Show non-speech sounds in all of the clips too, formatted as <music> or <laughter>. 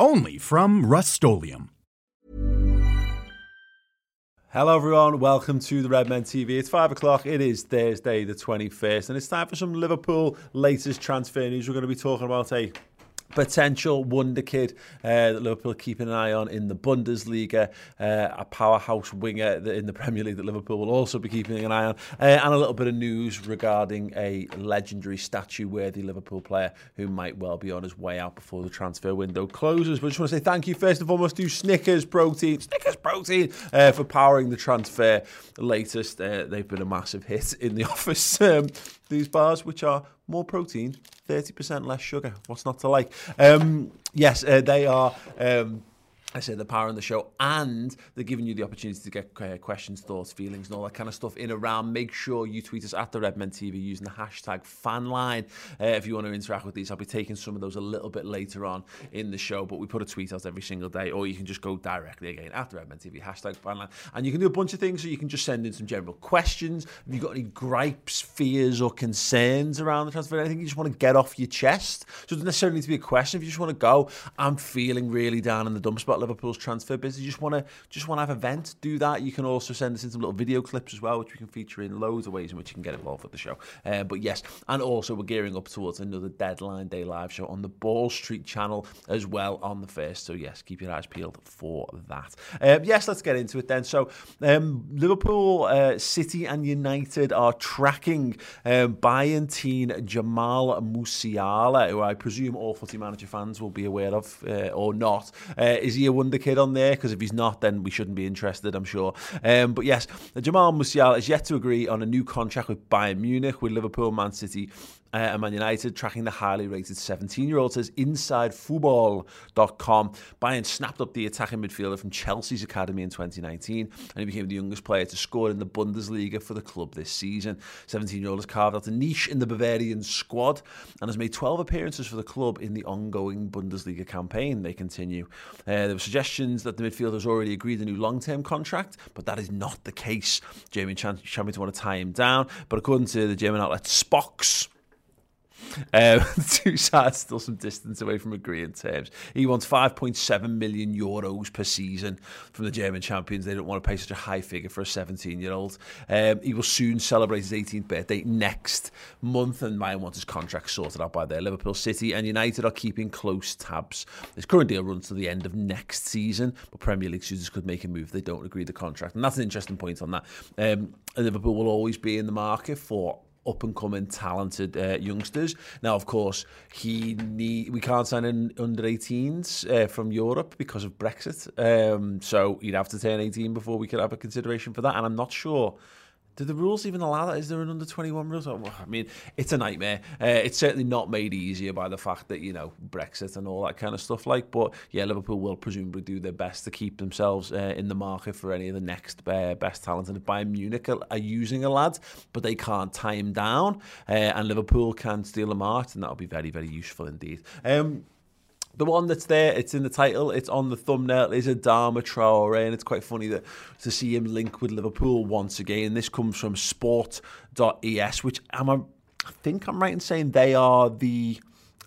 only from Rust-Oleum Hello, everyone. Welcome to the Redmen TV. It's five o'clock. It is Thursday, the 21st, and it's time for some Liverpool latest transfer news. We're going to be talking about a potential wonder kid uh, that Liverpool are keeping an eye on in the Bundesliga, uh, a powerhouse winger in the Premier League that Liverpool will also be keeping an eye on, uh, and a little bit of news regarding a legendary statue-worthy Liverpool player who might well be on his way out before the transfer window closes. But I just want to say thank you first and foremost to Snickers Protein, Snickers Protein, uh, for powering the transfer latest. Uh, they've been a massive hit in the <laughs> office. Um, these bars, which are more protein, 30% less sugar. What's not to like? Um, yes, uh, they are. Um, I say the power in the show, and they're giving you the opportunity to get uh, questions, thoughts, feelings, and all that kind of stuff in around. Make sure you tweet us at the Redmen TV using the hashtag FanLine uh, if you want to interact with these. I'll be taking some of those a little bit later on in the show, but we put a tweet out every single day, or you can just go directly again at the Redmen TV hashtag FanLine, and you can do a bunch of things. So you can just send in some general questions. Have you got any gripes, fears, or concerns around the transfer? Anything you just want to get off your chest? So it doesn't necessarily need to be a question. If you just want to go, I'm feeling really down in the dump spot Liverpool's transfer business. You just want to just want to have a vent, do that. You can also send us in some little video clips as well, which we can feature in loads of ways in which you can get involved with the show. Uh, but yes, and also we're gearing up towards another deadline day live show on the Ball Street channel as well on the first. So yes, keep your eyes peeled for that. Uh, yes, let's get into it then. So um, Liverpool, uh, City, and United are tracking um, Bayern teen Jamal Musiala, who I presume all footy manager fans will be aware of uh, or not. Uh, is he a wonder kid on there? Because if he's not, then we shouldn't be interested, I'm sure. Um, but yes, Jamal Musiala is yet to agree on a new contract with Bayern Munich, with Liverpool, Man City, uh, and Man United tracking the highly rated 17 year old says InsideFootball.com. Bayern snapped up the attacking midfielder from Chelsea's academy in 2019 and he became the youngest player to score in the Bundesliga for the club this season. 17 year old has carved out a niche in the Bavarian squad and has made 12 appearances for the club in the ongoing Bundesliga campaign. They continue. Uh, there were suggestions that the midfielder has already agreed a new long term contract, but that is not the case. German champions want to tie him down, but according to the German outlet Spox, um, <laughs> two sides still some distance away from agreeing terms. He wants 5.7 million euros per season from the German champions. They don't want to pay such a high figure for a 17 year old. Um, he will soon celebrate his 18th birthday next month, and Bayern wants his contract sorted out by there. Liverpool City and United are keeping close tabs. His current deal runs to the end of next season, but Premier League suitors could make a move if they don't agree the contract. And that's an interesting point on that. Um, Liverpool will always be in the market for up and coming talented uh, youngsters. Now, of course, he need, we can't sign in under 18s uh, from Europe because of Brexit. Um, so he'd have to turn 18 before we could have a consideration for that. And I'm not sure do the rules even allow that? Is there an under 21 rules? I mean, it's a nightmare. Uh, it's certainly not made easier by the fact that, you know, Brexit and all that kind of stuff like. But yeah, Liverpool will presumably do their best to keep themselves uh, in the market for any of the next uh, best talent. And if Bayern Munich are, are, using a lad, but they can't tie him down, uh, and Liverpool can steal him out, and that'll be very, very useful indeed. Um, the one that's there, it's in the title, it's on the thumbnail, is a Adama Traore, and it's quite funny that to see him link with Liverpool once again. This comes from sport.es, which am I, I think I'm right in saying they are the,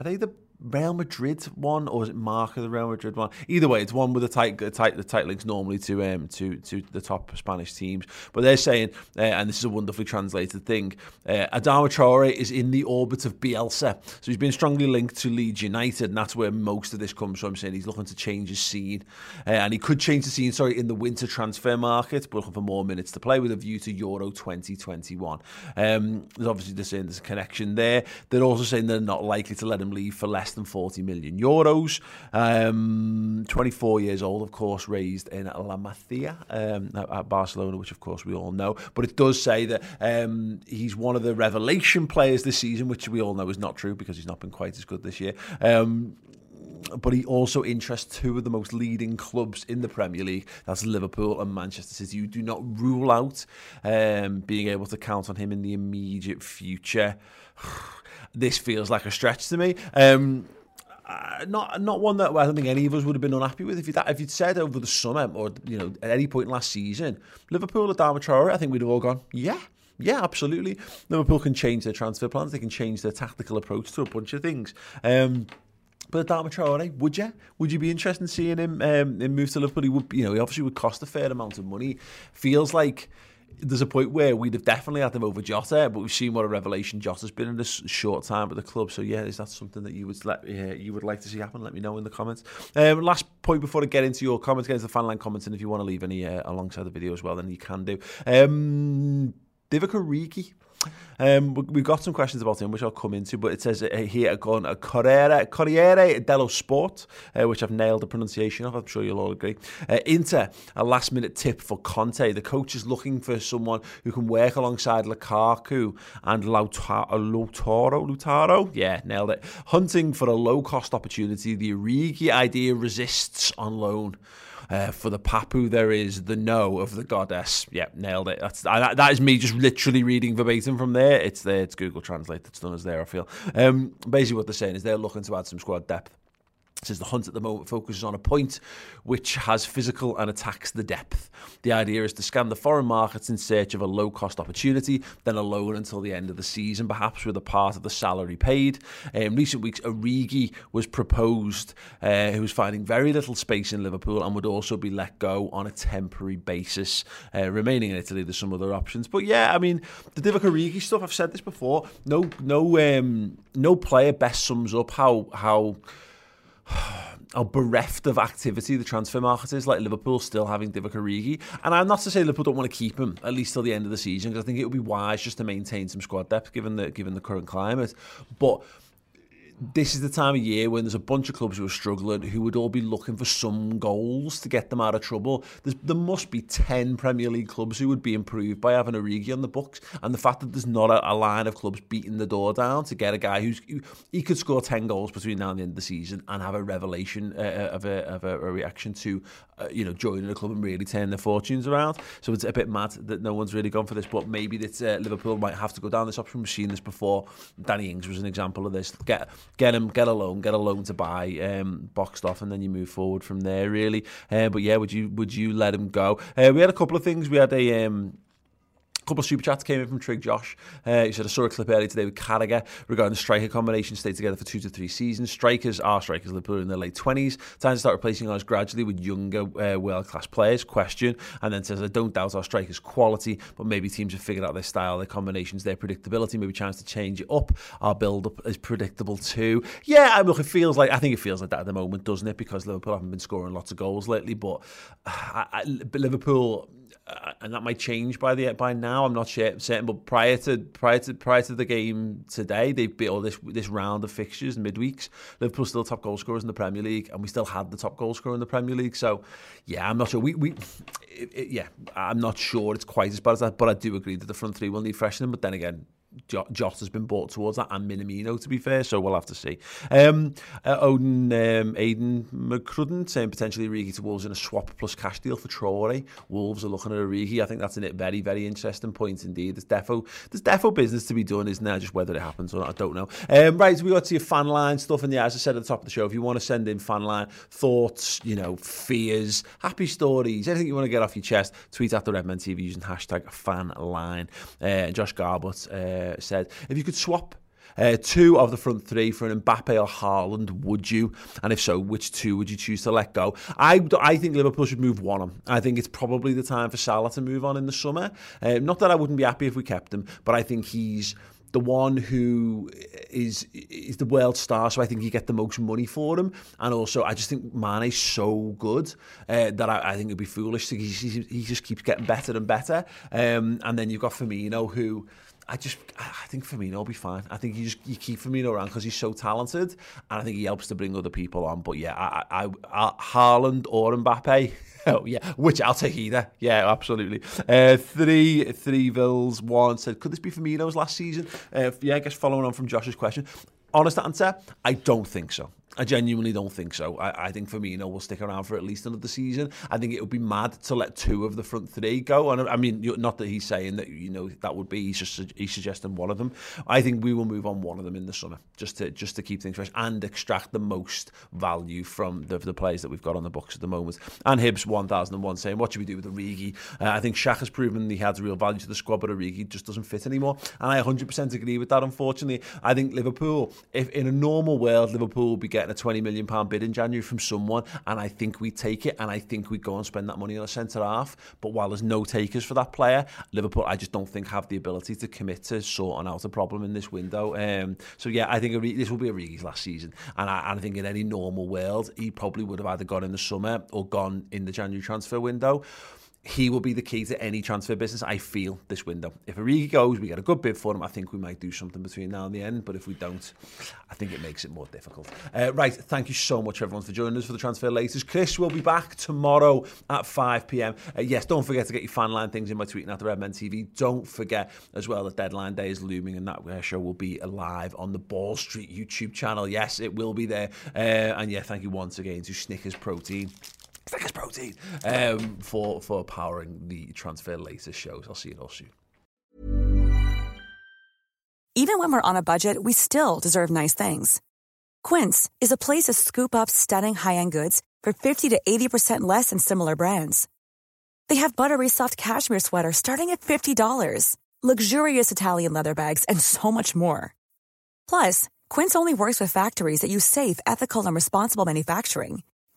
are they the Real Madrid one or is it Marca the Real Madrid one? Either way, it's one with the tight, the tight the tight links normally to um to to the top Spanish teams. But they're saying, uh, and this is a wonderfully translated thing, uh, Adama Traore is in the orbit of Bielsa, so he's been strongly linked to Leeds United, and that's where most of this comes from. Saying he's looking to change his scene, uh, and he could change the scene. Sorry, in the winter transfer market, but looking for more minutes to play with a view to Euro 2021. Um, there's obviously they're saying there's a connection there. They're also saying they're not likely to let him leave for less than 40 million euros. Um, 24 years old, of course, raised in La Masia um, at Barcelona, which of course we all know. But it does say that um, he's one of the revelation players this season, which we all know is not true because he's not been quite as good this year. Um, but he also interests two of the most leading clubs in the Premier League. That's Liverpool and Manchester City. You do not rule out um, being able to count on him in the immediate future. <sighs> this feels like a stretch to me. Um, uh, not not one that I don't think any of us would have been unhappy with if you if you'd said over the summer or you know at any point last season Liverpool Adama Traore I think we'd have all gone yeah yeah absolutely Liverpool can change their transfer plans they can change their tactical approach to a bunch of things um, but Adama Traore, would you? Would you be interested in seeing him um, move to Liverpool? He would, you know, he obviously would cost a fair amount of money. Feels like there's a point where we'd have definitely had him over Jota, but we've seen what a revelation Jota's been in this short time at the club. So yeah, is that something that you would let uh, you would like to see happen? Let me know in the comments. Um, last point before I get into your comments, get into the fan line comments, and if you want to leave any uh, alongside the video as well, then you can do. Um, Divock Origi um, we've got some questions about him, which I'll come into, but it says uh, here a Corriere, Corriere dello Sport, uh, which I've nailed the pronunciation of. I'm sure you'll all agree. Uh, Inter, a last minute tip for Conte. The coach is looking for someone who can work alongside Lukaku and Lautaro. Lautaro? Lautaro? Yeah, nailed it. Hunting for a low cost opportunity. The Origi idea resists on loan. Uh, for the Papu, there is the no of the goddess. Yep, nailed it. That's that, that is me just literally reading verbatim from there. It's there. It's Google Translate that's done us there. I feel. Um, basically, what they're saying is they're looking to add some squad depth says the hunt at the moment focuses on a point which has physical and attacks the depth. The idea is to scan the foreign markets in search of a low cost opportunity, then a loan until the end of the season, perhaps with a part of the salary paid. In recent weeks, Origi was proposed, uh, who was finding very little space in Liverpool and would also be let go on a temporary basis. Uh, remaining in Italy, there's some other options. But yeah, I mean, the Divock Origi stuff, I've said this before, no, no, um, no player best sums up how, how, <sighs> are bereft of activity the transfer market is like Liverpool still having Divock Origi. And I'm not to say Liverpool don't want to keep him at least till the end of the season because I think it would be wise just to maintain some squad depth given the given the current climate. But this is the time of year when there's a bunch of clubs who are struggling who would all be looking for some goals to get them out of trouble. There's, there must be 10 Premier League clubs who would be improved by having Origi on the books. And the fact that there's not a, a line of clubs beating the door down to get a guy who's who, he could score 10 goals between now and the end of the season and have a revelation uh, uh of, a, of a, a reaction to, uh, you know, joining a club and really turning their fortunes around. So it's a bit mad that no one's really gone for this, but maybe that uh, Liverpool might have to go down this option. We've seen this before. Danny Ings was an example of this. Get get him, get a loan, get a loan to buy, um, boxed off, and then you move forward from there. Really, uh, but yeah, would you would you let him go? Uh, we had a couple of things. We had a um, couple of super chats came in from Trig Josh. Uh, he said, I saw a clip earlier today with Carragher regarding the striker combination stayed together for two to three seasons. Strikers are strikers, Liverpool in their late 20s. Time to start replacing ours gradually with younger uh, world class players. Question. And then says, I don't doubt our strikers' quality, but maybe teams have figured out their style, their combinations, their predictability. Maybe chance to change it up. Our build up is predictable too. Yeah, I look, it feels like, I think it feels like that at the moment, doesn't it? Because Liverpool haven't been scoring lots of goals lately, but, uh, <sighs> I, Liverpool uh, Uh, and that might change by the by now. I'm not sure, certain, but prior to prior to prior to the game today, they've beat all this this round of fixtures midweeks. Liverpool still top goal scorers in the Premier League, and we still had the top goal scorer in the Premier League. So, yeah, I'm not sure. We we it, it, yeah, I'm not sure it's quite as bad as that, but I do agree that the front three will need freshening. But then again, Jota has been bought towards that, and Minamino, to be fair, so we'll have to see. Um, uh, Odin um, Aiden McCrudden saying potentially Origi to Wolves in a swap plus cash deal for Traore. Wolves are looking at Origi. I think that's a very, very interesting point indeed. There's defo, there's defo business to be done, isn't there? Just whether it happens or not, I don't know. Um, right, so we got to your fan line stuff, and yeah, as I said at the top of the show, if you want to send in fan line thoughts, you know, fears, happy stories, anything you want to get off your chest, tweet at the Redmen TV using hashtag fan line. Uh, Josh Garbutt. Uh, said, if you could swap Uh, two of the front three for an Mbappe or Haaland, would you? And if so, which two would you choose to let go? I, I think Liverpool should move one on. I think it's probably the time for Salah to move on in the summer. Uh, not that I wouldn't be happy if we kept him, but I think he's the one who is is the world star, so I think you get the most money for him. And also, I just think Mane's so good uh, that I, I, think it'd be foolish. To, he, he, just keeps getting better and better. Um, and then you've got Firmino, who I just I think Firmino will be fine. I think you just you keep Firmino around because he's so talented, and I think he helps to bring other people on. But yeah, I, I, I Haaland or Mbappe. <laughs> Oh yeah, which I'll take either. Yeah, absolutely. Uh, three, three Vills. One said, could this be Firmino's last season? Uh, yeah, I guess following on from Josh's question. Honest answer, I don't think so. I genuinely don't think so. I, I think Firmino will stick around for at least another season. I think it would be mad to let two of the front three go. And I mean, not that he's saying that you know that would be. He's just he's suggesting one of them. I think we will move on one of them in the summer just to just to keep things fresh and extract the most value from the, the players that we've got on the books at the moment. And Hibbs 1001 saying, what should we do with Origi? Uh, I think Shaq has proven he has real value to the squad, but Origi just doesn't fit anymore. And I 100% agree with that. Unfortunately, I think Liverpool, if in a normal world, Liverpool will be getting a 20 million pound bid in January from someone, and I think we take it, and I think we go and spend that money on a centre half. But while there's no takers for that player, Liverpool, I just don't think have the ability to commit to sorting out a problem in this window. Um, so yeah, I think this will be Origi's last season, and I, and I think in any normal world, he probably would have either gone in the summer or gone in the January transfer window he will be the key to any transfer business, I feel, this window. If Origi goes, we get a good bid for him, I think we might do something between now and the end. But if we don't, I think it makes it more difficult. Uh, right, thank you so much, everyone, for joining us for the Transfer Latest. Chris will be back tomorrow at 5pm. Uh, yes, don't forget to get your fan line things in by tweeting at the Redmen TV. Don't forget as well that deadline day is looming and that uh, show will be live on the Ball Street YouTube channel. Yes, it will be there. Uh, and yeah, thank you once again to Snickers Protein Snickers protein um, for for powering the transfer latest shows. I'll see you all soon. Even when we're on a budget, we still deserve nice things. Quince is a place to scoop up stunning high end goods for fifty to eighty percent less than similar brands. They have buttery soft cashmere sweaters starting at fifty dollars, luxurious Italian leather bags, and so much more. Plus, Quince only works with factories that use safe, ethical, and responsible manufacturing.